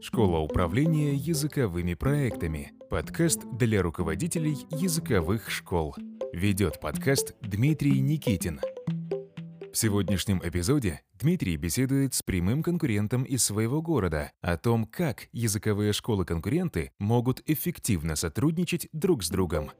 Школа управления языковыми проектами. Подкаст для руководителей языковых школ. Ведет подкаст Дмитрий Никитин. В сегодняшнем эпизоде Дмитрий беседует с прямым конкурентом из своего города о том, как языковые школы-конкуренты могут эффективно сотрудничать друг с другом.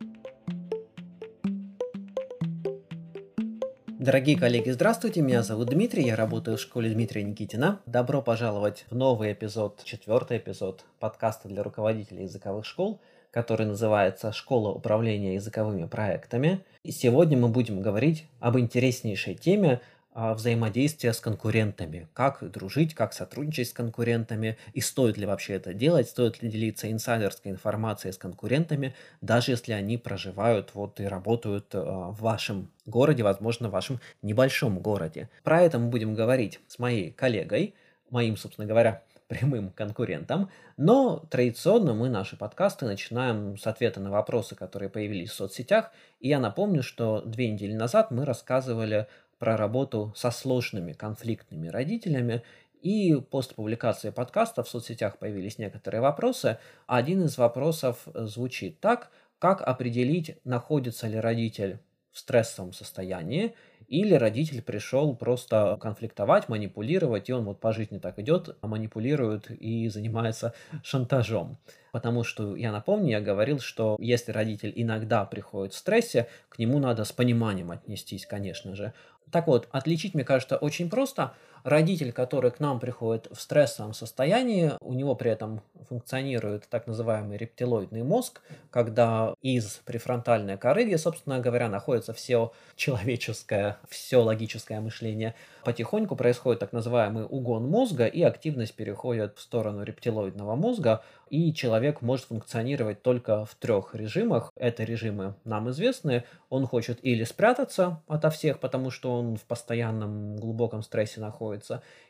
Дорогие коллеги, здравствуйте, меня зовут Дмитрий, я работаю в школе Дмитрия Никитина. Добро пожаловать в новый эпизод, четвертый эпизод подкаста для руководителей языковых школ, который называется «Школа управления языковыми проектами». И сегодня мы будем говорить об интереснейшей теме взаимодействия с конкурентами, как дружить, как сотрудничать с конкурентами, и стоит ли вообще это делать, стоит ли делиться инсайдерской информацией с конкурентами, даже если они проживают вот и работают а, в вашем городе, возможно, в вашем небольшом городе. Про это мы будем говорить с моей коллегой, моим, собственно говоря, прямым конкурентом, но традиционно мы наши подкасты начинаем с ответа на вопросы, которые появились в соцсетях, и я напомню, что две недели назад мы рассказывали про работу со сложными конфликтными родителями. И после публикации подкаста в соцсетях появились некоторые вопросы. Один из вопросов звучит так, как определить, находится ли родитель в стрессовом состоянии, или родитель пришел просто конфликтовать, манипулировать, и он вот по жизни так идет, а манипулирует и занимается шантажом. Потому что, я напомню, я говорил, что если родитель иногда приходит в стрессе, к нему надо с пониманием отнестись, конечно же. Так вот, отличить, мне кажется, очень просто. Родитель, который к нам приходит в стрессовом состоянии, у него при этом функционирует так называемый рептилоидный мозг, когда из префронтальной коры, где, собственно говоря, находится все человеческое, все логическое мышление, потихоньку происходит так называемый угон мозга, и активность переходит в сторону рептилоидного мозга, и человек может функционировать только в трех режимах. Это режимы нам известны. Он хочет или спрятаться ото всех, потому что он в постоянном глубоком стрессе находится,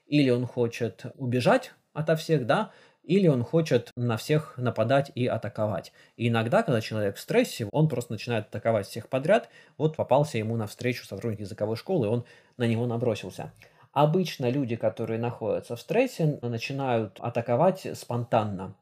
или он хочет убежать ото всех, да, или он хочет на всех нападать и атаковать. И иногда, когда человек в стрессе, он просто начинает атаковать всех подряд. Вот попался ему навстречу сотрудник языковой школы, и он на него набросился. Обычно люди, которые находятся в стрессе, начинают атаковать спонтанно.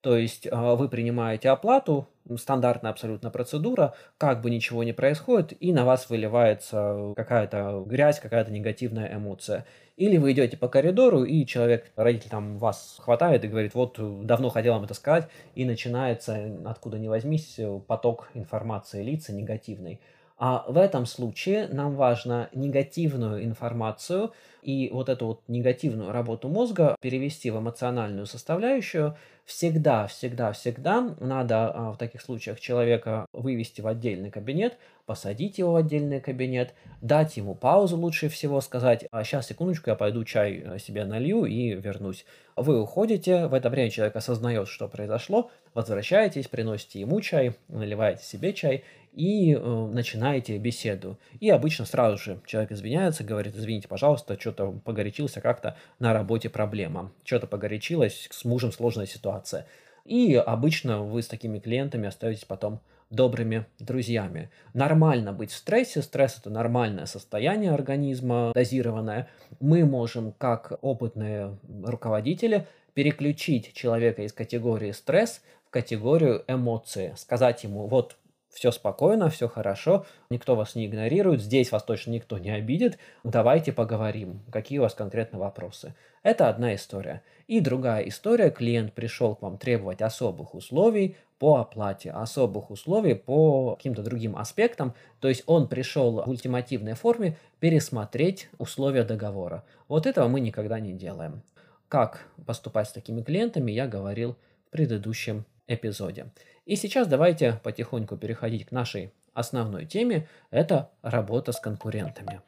То есть а, вы принимаете оплату, стандартная абсолютно процедура, как бы ничего не происходит, и на вас выливается какая-то грязь, какая-то негативная эмоция. Или вы идете по коридору, и человек, родитель там вас хватает и говорит, вот давно хотел вам это сказать, и начинается, откуда ни возьмись, поток информации лица негативной. А в этом случае нам важно негативную информацию и вот эту вот негативную работу мозга перевести в эмоциональную составляющую. Всегда, всегда, всегда надо а, в таких случаях человека вывести в отдельный кабинет, посадить его в отдельный кабинет, дать ему паузу лучше всего, сказать, а сейчас, секундочку, я пойду чай э, себе налью и вернусь. Вы уходите, в это время человек осознает, что произошло, возвращаетесь, приносите ему чай, наливаете себе чай и э, начинаете беседу. И обычно сразу же человек извиняется, говорит, извините, пожалуйста, что-то погорячился как-то на работе проблема, что-то погорячилось, с мужем сложная ситуация. И обычно вы с такими клиентами остаетесь потом добрыми друзьями. Нормально быть в стрессе, стресс это нормальное состояние организма, дозированное. Мы можем, как опытные руководители, переключить человека из категории стресс в категорию эмоции, сказать ему, вот все спокойно, все хорошо, никто вас не игнорирует, здесь вас точно никто не обидит, давайте поговорим, какие у вас конкретно вопросы. Это одна история. И другая история, клиент пришел к вам требовать особых условий по оплате, особых условий по каким-то другим аспектам, то есть он пришел в ультимативной форме пересмотреть условия договора. Вот этого мы никогда не делаем. Как поступать с такими клиентами, я говорил в предыдущем эпизоде. И сейчас давайте потихоньку переходить к нашей основной теме. Это работа с конкурентами.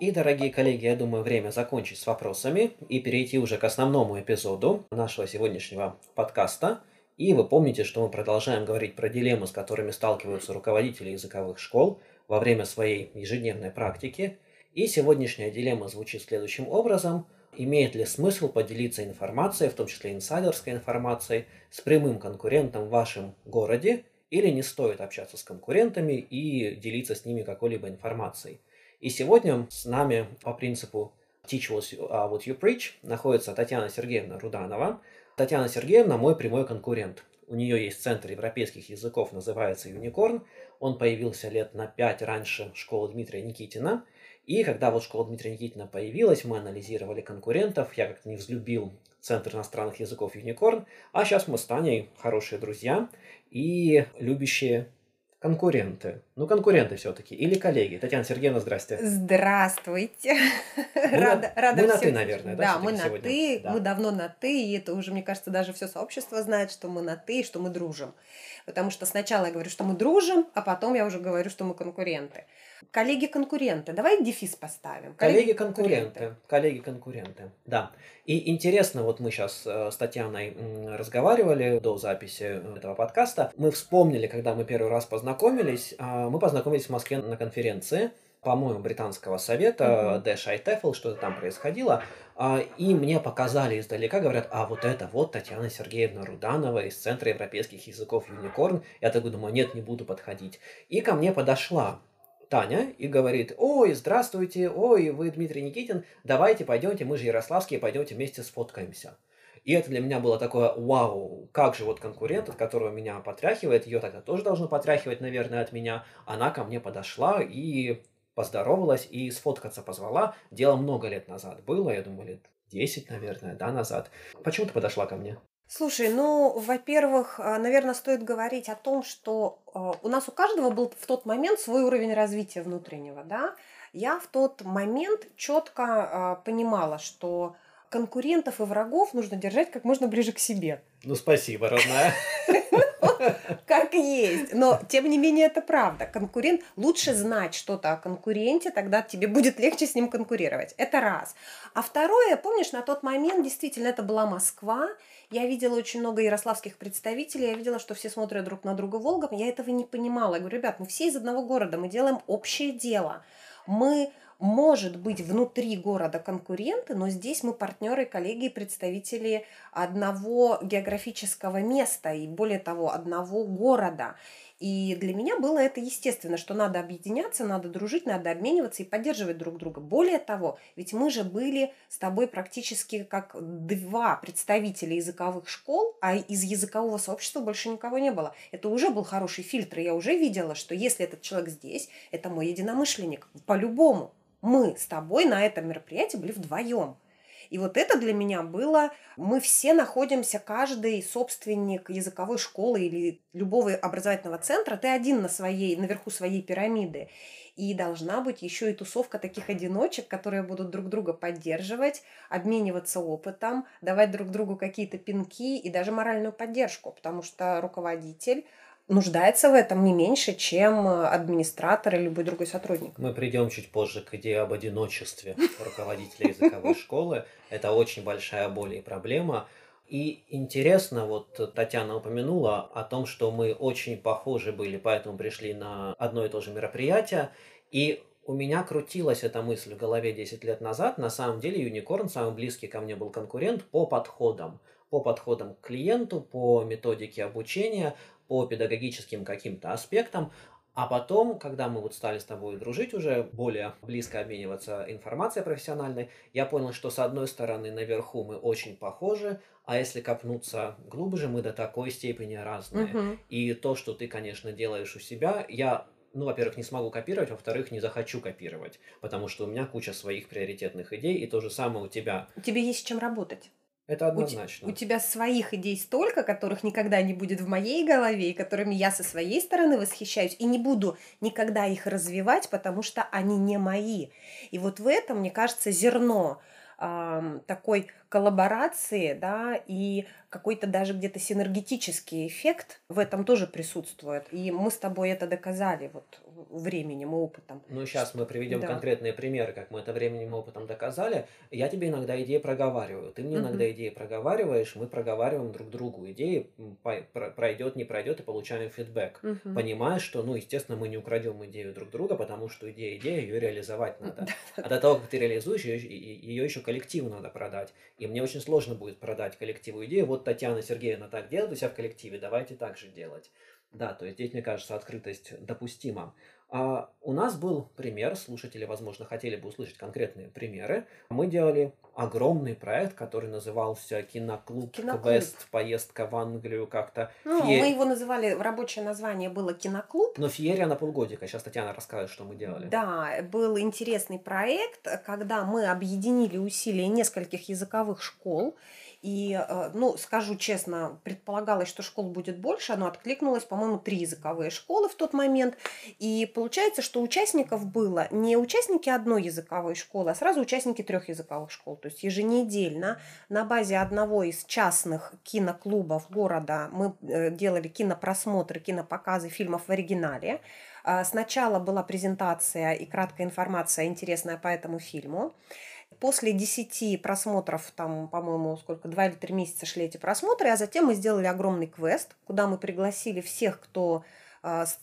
И, дорогие коллеги, я думаю, время закончить с вопросами и перейти уже к основному эпизоду нашего сегодняшнего подкаста. И вы помните, что мы продолжаем говорить про дилеммы, с которыми сталкиваются руководители языковых школ во время своей ежедневной практики. И сегодняшняя дилемма звучит следующим образом – имеет ли смысл поделиться информацией, в том числе инсайдерской информацией, с прямым конкурентом в вашем городе, или не стоит общаться с конкурентами и делиться с ними какой-либо информацией. И сегодня с нами по принципу Teach What You, uh, Preach находится Татьяна Сергеевна Руданова. Татьяна Сергеевна мой прямой конкурент. У нее есть центр европейских языков, называется Unicorn. Он появился лет на пять раньше школы Дмитрия Никитина. И когда вот школа Дмитрия Никитина появилась, мы анализировали конкурентов. Я как-то не взлюбил Центр иностранных языков Unicorn. А сейчас мы с Таней хорошие друзья и любящие конкуренты. Ну, конкуренты все-таки. Или коллеги. Татьяна Сергеевна, здрасте. Здравствуйте. Мы рада, на, рада мы на ты, наверное, да? Да, мы на сегодня? ты. Да. Мы давно на ты. И это уже, мне кажется, даже все сообщество знает, что мы на ты, что мы дружим. Потому что сначала я говорю, что мы дружим, а потом я уже говорю, что мы конкуренты. Коллеги-конкуренты. Давай дефис поставим. Коллеги-конкуренты. Коллеги-конкуренты. Да. И интересно, вот мы сейчас э, с Татьяной разговаривали до записи этого подкаста. Мы вспомнили, когда мы первый раз познакомились. А, мы познакомились в Москве на конференции по-моему, британского совета, Dash ITEFL, что-то там происходило, а, и мне показали издалека, говорят, а вот это вот Татьяна Сергеевна Руданова из Центра европейских языков Юникорн. Я так думаю, нет, не буду подходить. И ко мне подошла Таня и говорит, ой, здравствуйте, ой, вы Дмитрий Никитин, давайте пойдемте, мы же ярославские, пойдемте вместе сфоткаемся. И это для меня было такое, вау, как же вот конкурент, от которого меня потряхивает, ее тогда тоже должно потряхивать, наверное, от меня. Она ко мне подошла и поздоровалась и сфоткаться позвала. Дело много лет назад было, я думаю, лет 10, наверное, да, назад. Почему ты подошла ко мне? Слушай, ну, во-первых, а, наверное, стоит говорить о том, что а, у нас у каждого был в тот момент свой уровень развития внутреннего, да. Я в тот момент четко а, понимала, что конкурентов и врагов нужно держать как можно ближе к себе. Ну, спасибо, родная. Как есть. Но, тем не менее, это правда. Конкурент, лучше знать что-то о конкуренте, тогда тебе будет легче с ним конкурировать. Это раз. А второе, помнишь, на тот момент действительно это была Москва, я видела очень много ярославских представителей, я видела, что все смотрят друг на друга Волгом, я этого не понимала. Я говорю, ребят, мы все из одного города, мы делаем общее дело. Мы может быть внутри города конкуренты, но здесь мы партнеры, коллеги и представители одного географического места и более того, одного города. И для меня было это естественно, что надо объединяться, надо дружить, надо обмениваться и поддерживать друг друга. Более того, ведь мы же были с тобой практически как два представителя языковых школ, а из языкового сообщества больше никого не было. Это уже был хороший фильтр. Я уже видела, что если этот человек здесь, это мой единомышленник. По-любому. Мы с тобой на этом мероприятии были вдвоем. И вот это для меня было, мы все находимся, каждый собственник языковой школы или любого образовательного центра, ты один на своей, наверху своей пирамиды. И должна быть еще и тусовка таких одиночек, которые будут друг друга поддерживать, обмениваться опытом, давать друг другу какие-то пинки и даже моральную поддержку, потому что руководитель нуждается в этом не меньше, чем администратор или любой другой сотрудник. Мы придем чуть позже к идее об одиночестве руководителя языковой школы. Это очень большая боль и проблема. И интересно, вот Татьяна упомянула о том, что мы очень похожи были, поэтому пришли на одно и то же мероприятие. И у меня крутилась эта мысль в голове 10 лет назад. На самом деле Юникорн самый близкий ко мне был конкурент по подходам по подходам к клиенту, по методике обучения, по педагогическим каким-то аспектам, а потом, когда мы вот стали с тобой дружить уже, более близко обмениваться информацией профессиональной, я понял, что с одной стороны наверху мы очень похожи, а если копнуться глубже, мы до такой степени разные. Угу. И то, что ты, конечно, делаешь у себя, я ну, во-первых, не смогу копировать, во-вторых, не захочу копировать, потому что у меня куча своих приоритетных идей, и то же самое у тебя. Тебе есть с чем работать. Это однозначно. У, у тебя своих идей столько, которых никогда не будет в моей голове, и которыми я со своей стороны восхищаюсь, и не буду никогда их развивать, потому что они не мои. И вот в этом, мне кажется, зерно э, такой коллаборации, да, и какой-то даже где-то синергетический эффект в этом тоже присутствует. И мы с тобой это доказали вот временем и опытом. Ну, сейчас мы приведем да. конкретные примеры, как мы это временем и опытом доказали. Я тебе иногда идеи проговариваю, ты мне угу. иногда идеи проговариваешь, мы проговариваем друг другу идеи, пройдет, не пройдет, и получаем фидбэк. Угу. Понимаешь, что, ну, естественно, мы не украдем идею друг друга, потому что идея идея, ее реализовать надо. А до того, как ты реализуешь, ее, ее еще коллективу надо продать. И мне очень сложно будет продать коллективу идею. Вот Татьяна Сергеевна так делает у себя в коллективе, давайте так же делать. Да, то есть здесь, мне кажется, открытость допустима. А у нас был пример, слушатели, возможно, хотели бы услышать конкретные примеры. Мы делали огромный проект, который назывался «Киноклуб, Киноклуб. Квест, поездка в Англию» как-то. Ну, Фе- мы его называли, рабочее название было «Киноклуб». Но феерия на полгодика. Сейчас Татьяна расскажет, что мы делали. Да, был интересный проект, когда мы объединили усилия нескольких языковых школ. И, э, ну, скажу честно, предполагалось, что школ будет больше, но откликнулось, по-моему, три языковые школы в тот момент. И получается, что участников было не участники одной языковой школы, а сразу участники трех языковых школ. То есть еженедельно на базе одного из частных киноклубов города мы э, делали кинопросмотры, кинопоказы фильмов в оригинале. А, Сначала была презентация и краткая информация, интересная по этому фильму. После 10 просмотров, там, по-моему, сколько, два или три месяца шли эти просмотры, а затем мы сделали огромный квест, куда мы пригласили всех, кто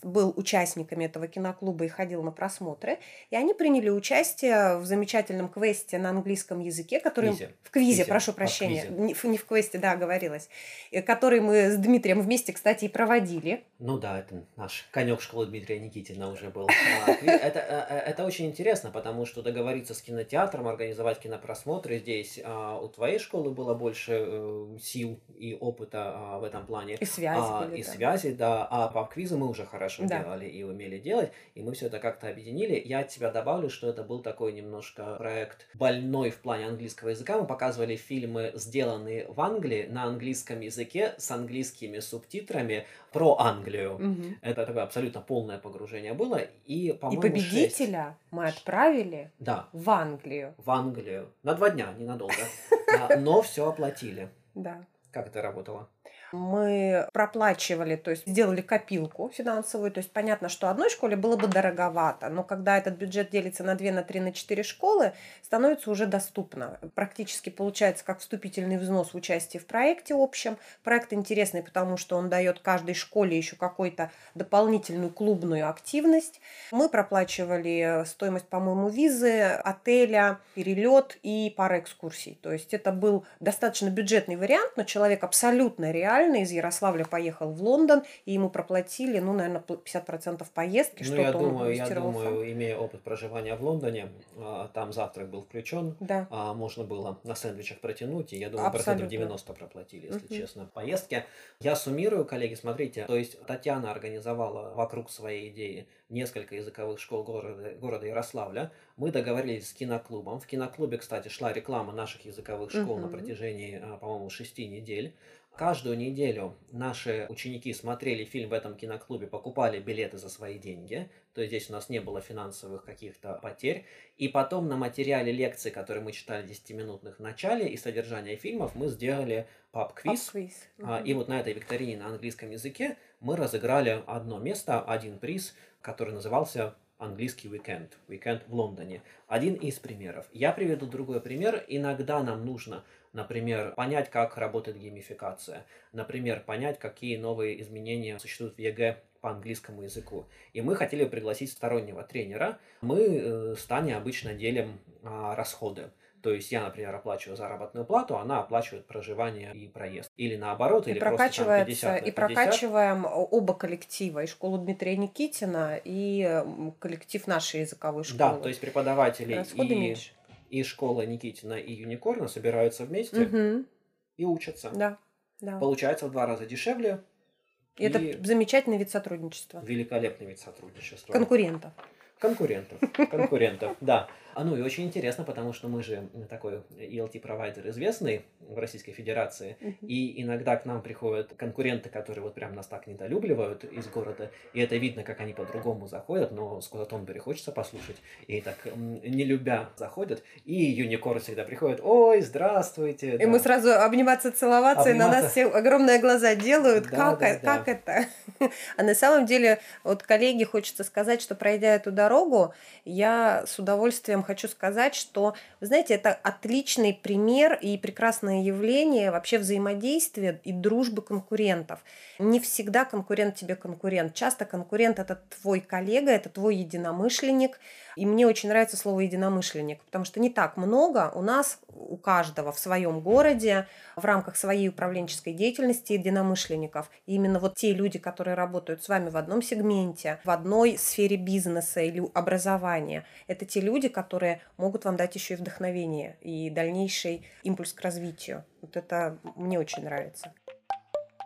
был участниками этого киноклуба и ходил на просмотры. И они приняли участие в замечательном квесте на английском языке, который... Квизе. В квизе, Квизе. прошу А, прощения. квизе. Не, в- не в квесте, да, оговорилась. Э, Который мы с Дмитрием вместе, кстати, и проводили. Ну да, это наш конек школы Дмитрия Никитина уже был. А, Это, э, э, это очень интересно, потому что договориться с кинотеатром, организовать кинопросмотры здесь а, у твоей школы было больше сил и опыта а, в этом плане. И связи А, и связи, да. А по квизу мы уже хорошо Да. делали и умели делать, и мы все это как-то объединили. Я от тебя добавлю, что это был такой немножко проект больной в плане английского языка. Мы показывали фильмы, сделанные в Англии на английском языке с английскими субтитрами про Англию. Мгм. Это такое абсолютно полное погружение было. И, И по-моему, победителя мы отправили Да, в Англию. в Англию. На два дня, ненадолго. Но все оплатили. Да. Как это работало? Мы проплачивали, то есть сделали копилку финансовую. То есть понятно, что одной школе было бы дороговато, но когда этот бюджет делится на 2, на 3, на 4 школы, становится уже доступно. Практически получается как вступительный взнос в участие в проекте общем. Проект интересный, потому что он дает каждой школе еще какую-то дополнительную клубную активность. Мы проплачивали стоимость, по-моему, визы, отеля, перелет и пара экскурсий. То есть это был достаточно бюджетный вариант, но человек абсолютно реально из Ярославля поехал в Лондон, и ему проплатили, ну, наверное, 50% поездки, Ну, что-то я думаю, я думаю, имея опыт проживания в Лондоне, а, там завтрак был включен, Да. а, можно было на сэндвичах протянуть, и я думаю, процентов Абсолютно. 90 проплатили, если Мгм. честно, поездки. Я суммирую, коллеги, смотрите, то есть Татьяна организовала вокруг своей идеи несколько языковых школ города, города Ярославля. Мы договорились с киноклубом. В киноклубе, кстати, шла реклама наших языковых школ на Мгм. протяжении, а, по-моему, шести недель. Каждую неделю наши ученики смотрели фильм в этом киноклубе, покупали билеты за свои деньги. То есть здесь у нас не было финансовых каких-то потерь. И потом на материале лекций, которые мы читали 10-минутных в начале, и содержание фильмов мы сделали паб-квиз. Паб-квиз. А. И вот на этой викторине на английском языке мы разыграли одно место, один приз, который назывался английский уикенд, уикенд в Лондоне. Один из примеров. Я приведу другой пример. Иногда нам нужно, например, понять, как работает геймификация. Например, понять, какие новые изменения существуют в ЕГЭ по английскому языку. И мы хотели пригласить стороннего тренера. Мы э, с Таней обычно делим а, расходы. То есть я, например, оплачиваю заработную плату, она оплачивает проживание и проезд. Или наоборот, И или просто там прокачивается, 50 на и 50. прокачиваем оба коллектива, и школу Дмитрия Никитина, и коллектив нашей языковой школы. Да, то есть преподаватели Расходы и, меньше. и школа Никитина, и Юникорна собираются вместе Мгм. и учатся. Да, да. Получается в два раза дешевле. И это и замечательный вид сотрудничества. великолепный вид сотрудничества. Конкурентов. Конкурентов. Конкурентов, да. А ну и очень интересно, потому что мы же такой ELT-провайдер известный в Российской Федерации. Мгм. И иногда к нам приходят конкуренты, которые вот прям нас так недолюбливают из города. И это видно, как они по-другому заходят, но Скотта Тонбери хочется послушать. И так, не любя, заходят. И Юникор всегда приходит, ой, здравствуйте. И мы сразу обниматься, целоваться, и на Обниматься. нас все огромные глаза делают. Да, как, да, э- да. как это? А на самом деле, вот коллеге хочется сказать, что пройдя эту дорогу, я с удовольствием хочу сказать, что, вы знаете, это отличный пример и прекрасное явление вообще взаимодействия и дружбы конкурентов. Не всегда конкурент тебе конкурент. Часто конкурент это твой коллега, это твой единомышленник. И мне очень нравится слово единомышленник, потому что не так много у нас, у каждого в своем городе, в рамках своей управленческой деятельности единомышленников. И именно вот те люди, которые работают с вами в одном сегменте, в одной сфере бизнеса или образования, это те люди, которые могут вам дать еще и вдохновение и дальнейший импульс к развитию. Вот это мне очень нравится.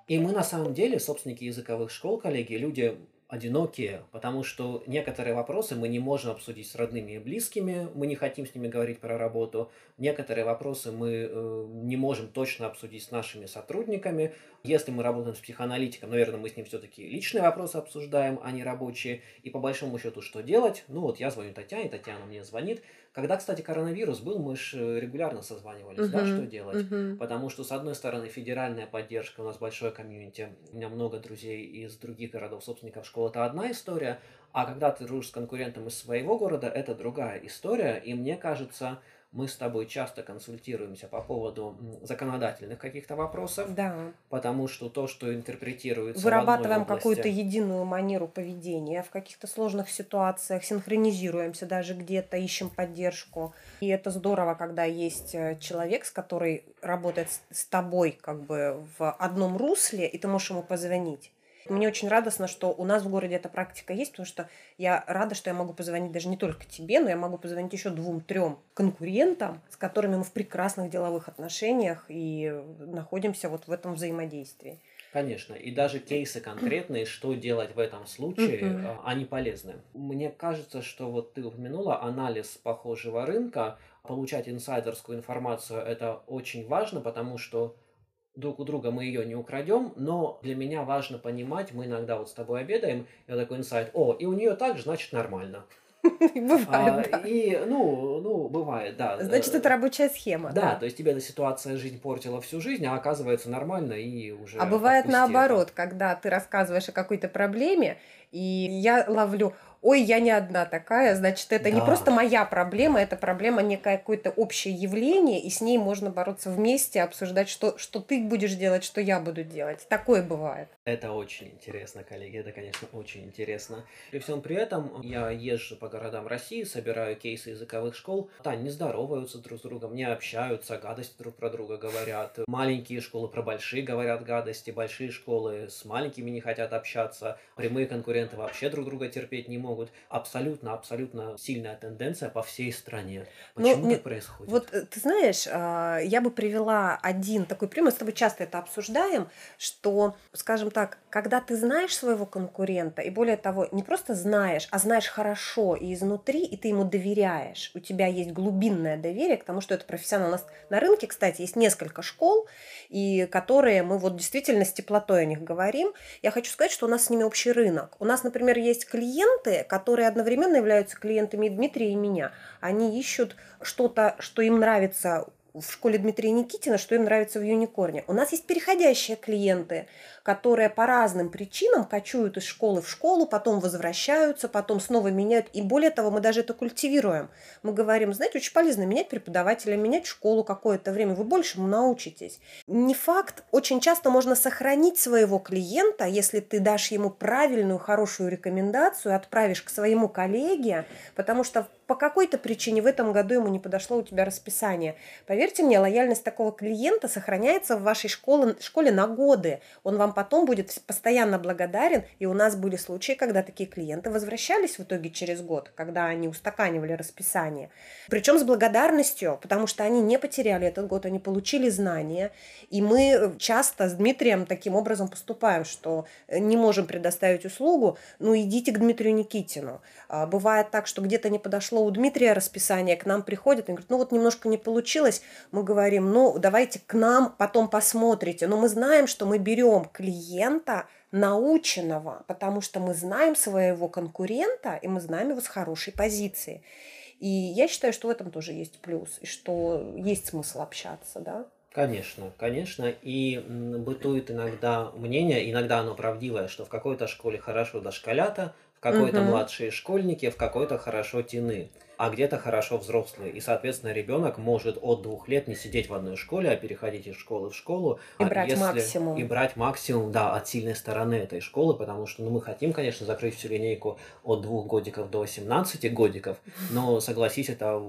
И мы на самом деле, собственники языковых школ, коллеги, люди одинокие, потому что некоторые вопросы мы не можем обсудить с родными и близкими, мы не хотим с ними говорить про работу, некоторые вопросы мы э, не можем точно обсудить с нашими сотрудниками. Если мы работаем с психоаналитиком, наверное, мы с ним все-таки личные вопросы обсуждаем, а не рабочие. И по большому счету, что делать? Ну вот я звоню Татьяне, Татьяна мне звонит, когда, кстати, коронавирус был, мы же регулярно созванивались, uh-huh, да, что делать. Uh-huh. Потому что, с одной стороны, федеральная поддержка, у нас большое комьюнити, у меня много друзей из других городов, собственников школ, это одна история, а когда ты дружишь с конкурентом из своего города, это другая история, и мне кажется, мы с тобой часто консультируемся по поводу законодательных каких-то вопросов. Да. Потому что то, что интерпретируется Вырабатываем области... какую-то единую манеру поведения в каких-то сложных ситуациях, синхронизируемся даже где-то, ищем поддержку. И это здорово, когда есть э, человек, с который работает с тобой как бы в одном русле, и ты можешь ему позвонить. Мне очень радостно, что у нас в городе эта практика есть, потому что я рада, что я могу позвонить даже не только тебе, но я могу позвонить еще двум-трем конкурентам, с которыми мы в прекрасных деловых отношениях и находимся вот в этом взаимодействии. Конечно, и даже кейсы конкретные, что делать в этом случае, а, они полезны. Мне кажется, что вот ты упомянула анализ похожего рынка, получать инсайдерскую информацию это очень важно, потому что друг у друга мы ее не украдем, но для меня важно понимать, мы иногда вот с тобой обедаем, и вот такой инсайт, о, и у нее так же, значит, нормально. Бывает, а, да. И, ну, ну, бывает, да. Значит, это рабочая схема. Да, да, то есть тебе эта ситуация жизнь портила всю жизнь, а оказывается нормально и уже А бывает наоборот, это. когда ты рассказываешь о какой-то проблеме, и я ловлю, ой, я не одна такая, значит, это да. не просто моя проблема, это проблема некое какое-то общее явление, и с ней можно бороться вместе, обсуждать, что, что ты будешь делать, что я буду делать. Такое бывает. Это очень интересно, коллеги, это, конечно, очень интересно. При всем при этом я езжу по городам России, собираю кейсы языковых школ. Да, не здороваются друг с другом, не общаются, гадости друг про друга говорят. Маленькие школы про большие говорят гадости, большие школы с маленькими не хотят общаться, прямые конкуренты вообще друг друга терпеть не могут. Абсолютно, абсолютно сильная тенденция по всей стране. Ну, Почему Но, так происходит? Вот э, ты знаешь, а, я бы привела один такой пример, мы с тобой часто это обсуждаем, что, скажем так, когда ты знаешь своего конкурента, и более того, не просто знаешь, а знаешь хорошо и изнутри, и ты ему доверяешь, у тебя есть глубинное доверие к тому, что это профессионал. У нас на рынке, кстати, есть несколько школ, и которые мы вот действительно с теплотой о них говорим. Я хочу сказать, что у нас с ними общий рынок. У нас, например, есть клиенты, которые одновременно являются клиентами Дмитрия и меня. Они ищут что-то, что им нравится в школе Дмитрия Никитина, что им нравится в Юникорне. У нас есть переходящие клиенты, которые по разным причинам кочуют из школы в школу, потом возвращаются, потом снова меняют. И более того, мы даже это культивируем. Мы говорим, знаете, очень полезно менять преподавателя, менять школу какое-то время, вы большему научитесь. Не факт, очень часто можно сохранить своего клиента, если ты дашь ему правильную, хорошую рекомендацию, отправишь к своему коллеге, потому что по какой-то причине в этом году ему не подошло у тебя расписание. Поверьте мне, лояльность такого клиента сохраняется в вашей школе, школе на годы. Он вам потом будет постоянно благодарен. И у нас были случаи, когда такие клиенты возвращались в итоге через год, когда они устаканивали расписание. Причем с благодарностью, потому что они не потеряли этот год, они получили знания. И мы часто с Дмитрием таким образом поступаем, что не можем предоставить услугу, ну идите к Дмитрию Никитину. А, бывает так, что где-то не подошло у Дмитрия расписание, к нам приходит, и говорит, ну вот немножко не получилось, мы говорим, ну давайте к нам, потом посмотрите. Но мы знаем, что мы берем клиента наученного, потому что мы знаем своего конкурента, и мы знаем его с хорошей позиции. И я считаю, что в этом тоже есть плюс, и что есть смысл общаться, да. Конечно, конечно. И бытует иногда мнение, иногда оно правдивое, что в какой-то школе хорошо дошколята, в какой-то угу. младшие школьники, в какой-то хорошо тины. А где-то хорошо взрослые. И, соответственно, ребенок может от двух лет не сидеть в одной школе, а переходить из школы в школу. И а брать если- максимум. И брать максимум, да, от сильной стороны этой школы, потому что ну, мы хотим, конечно, закрыть всю линейку от двух годиков до 17 годиков, но, согласись, это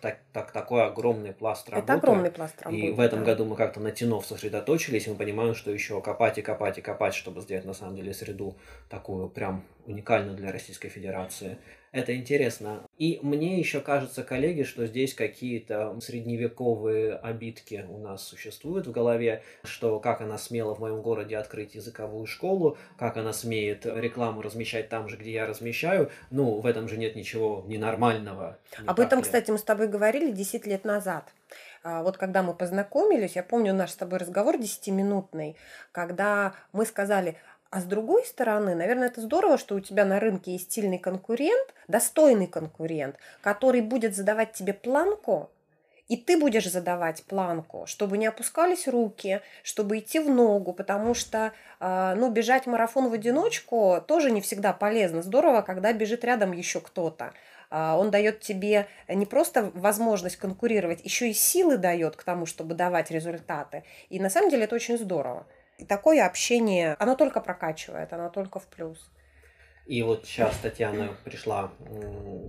так, так, такой огромный пласт работы. Это огромный пласт работы. И в этом да. году мы как-то на тенов сосредоточились, и мы понимаем, что еще копать и копать и копать, чтобы сделать на самом деле среду такую прям уникальную для Российской Федерации. Это интересно. И мне еще кажется, коллеги, что здесь какие-то средневековые обидки у нас существуют в голове, что как она смела в моем городе открыть языковую школу, как она смеет рекламу размещать там же, где я размещаю. Ну, в этом же нет ничего ненормального. не Об этом, ли? кстати, мы с тобой говорили 10 лет назад. А, Вот когда мы познакомились, я помню наш с тобой разговор 10-минутный, когда мы сказали, а с другой стороны, наверное, это здорово, что у тебя на рынке есть сильный конкурент, достойный конкурент, который будет задавать тебе планку, и ты будешь задавать планку, чтобы не опускались руки, чтобы идти в ногу, потому что а, ну, бежать марафон в одиночку тоже не всегда полезно. Здорово, когда бежит рядом еще кто-то. А, Он дает тебе не просто возможность конкурировать, еще и силы дает к тому, чтобы давать результаты. И на самом деле это очень здорово. И такое общение, оно только прокачивает, оно только в плюс. И вот сейчас Татьяна пришла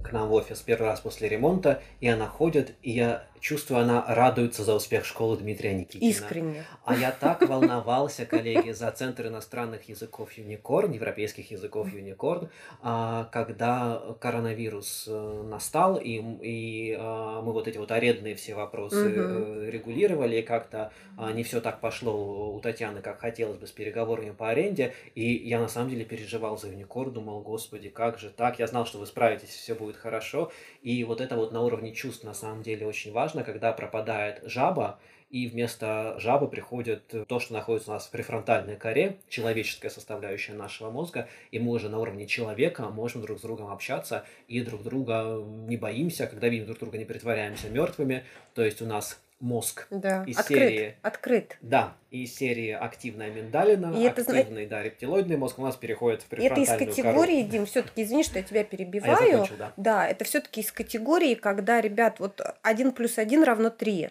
к нам в офис первый раз после ремонта, и она ходит, и я чувствую, она радуется за успех школы Дмитрия Никитина. Искренне. А я так волновался, коллеги, за Центр иностранных языков Юникорн, европейских языков Юникорн, а, когда коронавирус э, настал, и, и а, мы вот эти вот арендные все вопросы э, регулировали, и как-то а, не все так пошло у Татьяны, как хотелось бы с переговорами по аренде, и я на самом деле переживал за Юникорн, думал, господи, как же так, я знал, что вы справитесь, все будет хорошо, и вот это вот на уровне чувств на самом деле очень важно, когда пропадает жаба, и вместо жабы приходит то, что находится у нас в префронтальной коре, человеческая составляющая нашего мозга, и мы уже на уровне человека можем друг с другом общаться и друг друга не боимся, когда видим друг друга, не притворяемся мертвыми, то есть у нас мозг Да. Из открыт. серии- Открыт. да, из серии активная миндалина, И это активный, да, рептилоидный мозг у нас переходит в И это из префронтальную категории, Дим, все-таки извини, что я тебя кору. А я перебиваю. закончил, да. Да, это все-таки из категории, когда, ребят, вот 1 плюс 1 равно 3.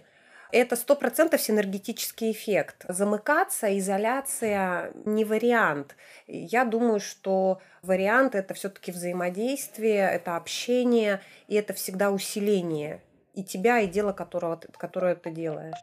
Это сто процентов синергетический эффект. Замыкаться, изоляция не вариант. Я думаю, что вариант это все-таки взаимодействие, это общение, и это всегда усиление и тебя, и дела, которого, которое ты делаешь.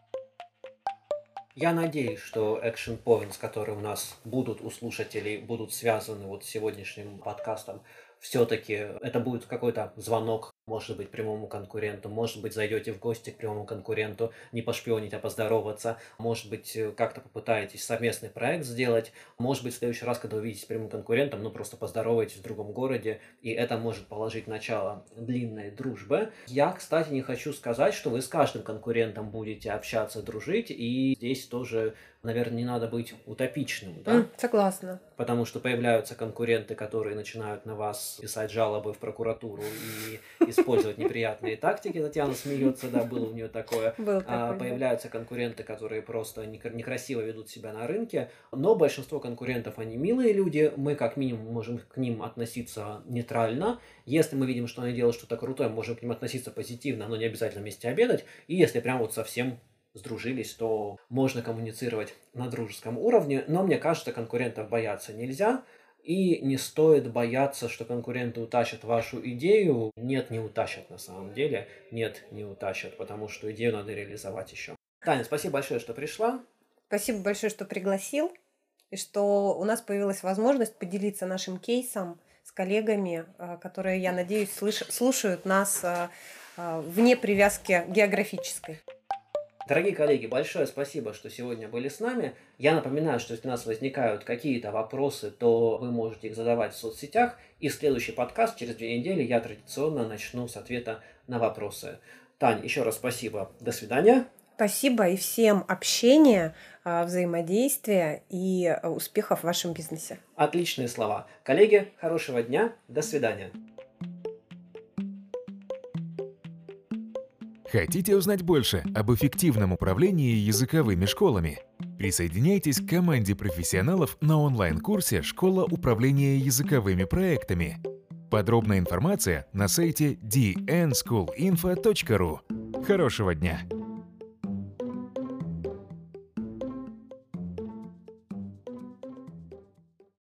Я надеюсь, что action points, которые у нас будут у слушателей, будут связаны вот с сегодняшним подкастом, все-таки это будет какой-то звонок, может быть, прямому конкуренту, может быть, зайдете в гости к прямому конкуренту, не пошпионить, а поздороваться, может быть, э, как-то попытаетесь совместный проект сделать, может быть, в следующий раз, когда увидитесь прямым конкурентом, ну, просто поздороваетесь в другом городе, и это может положить начало длинной дружбы. Я, кстати, не хочу сказать, что вы с каждым конкурентом будете общаться, дружить, и здесь тоже, наверное, не надо быть утопичным, да? М, согласна. Потому что появляются конкуренты, которые начинают на вас писать жалобы в прокуратуру и использовать неприятные тактики. Татьяна смеется, да, было у нее такое. Был А, такой. да. появляются конкуренты, которые просто некр- некрасиво ведут себя на рынке, но большинство конкурентов, они милые люди, мы как минимум можем к ним относиться нейтрально. Если мы видим, что они делают что-то крутое, мы можем к ним относиться позитивно, но не обязательно вместе обедать. И если прям вот совсем сдружились, то можно коммуницировать на дружеском уровне, но мне кажется, конкурентов бояться нельзя. И не стоит бояться, что конкуренты утащат вашу идею. Нет, не утащат на самом деле. Нет, не утащат, потому что идею надо реализовать еще. Таня, спасибо большое, что пришла. Спасибо большое, что пригласил, и что у нас появилась возможность поделиться нашим кейсом с коллегами, э, которые, я надеюсь, слыш- слушают нас э, э, вне привязки географической. Дорогие коллеги, большое спасибо, что сегодня были с нами. Я напоминаю, что если у нас возникают какие-то вопросы, то вы можете их задавать в соцсетях. И следующий подкаст через две недели я традиционно начну с ответа на вопросы. Тань, еще раз спасибо. До свидания. Спасибо и всем общения, э, взаимодействия и э, успехов в вашем бизнесе. Отличные слова. Коллеги, хорошего дня. До свидания. Хотите узнать больше об эффективном управлении языковыми школами? Присоединяйтесь к команде профессионалов на онлайн-курсе «Школа управления языковыми проектами». Подробная информация на сайте dnschoolinfo.ru. Хорошего дня!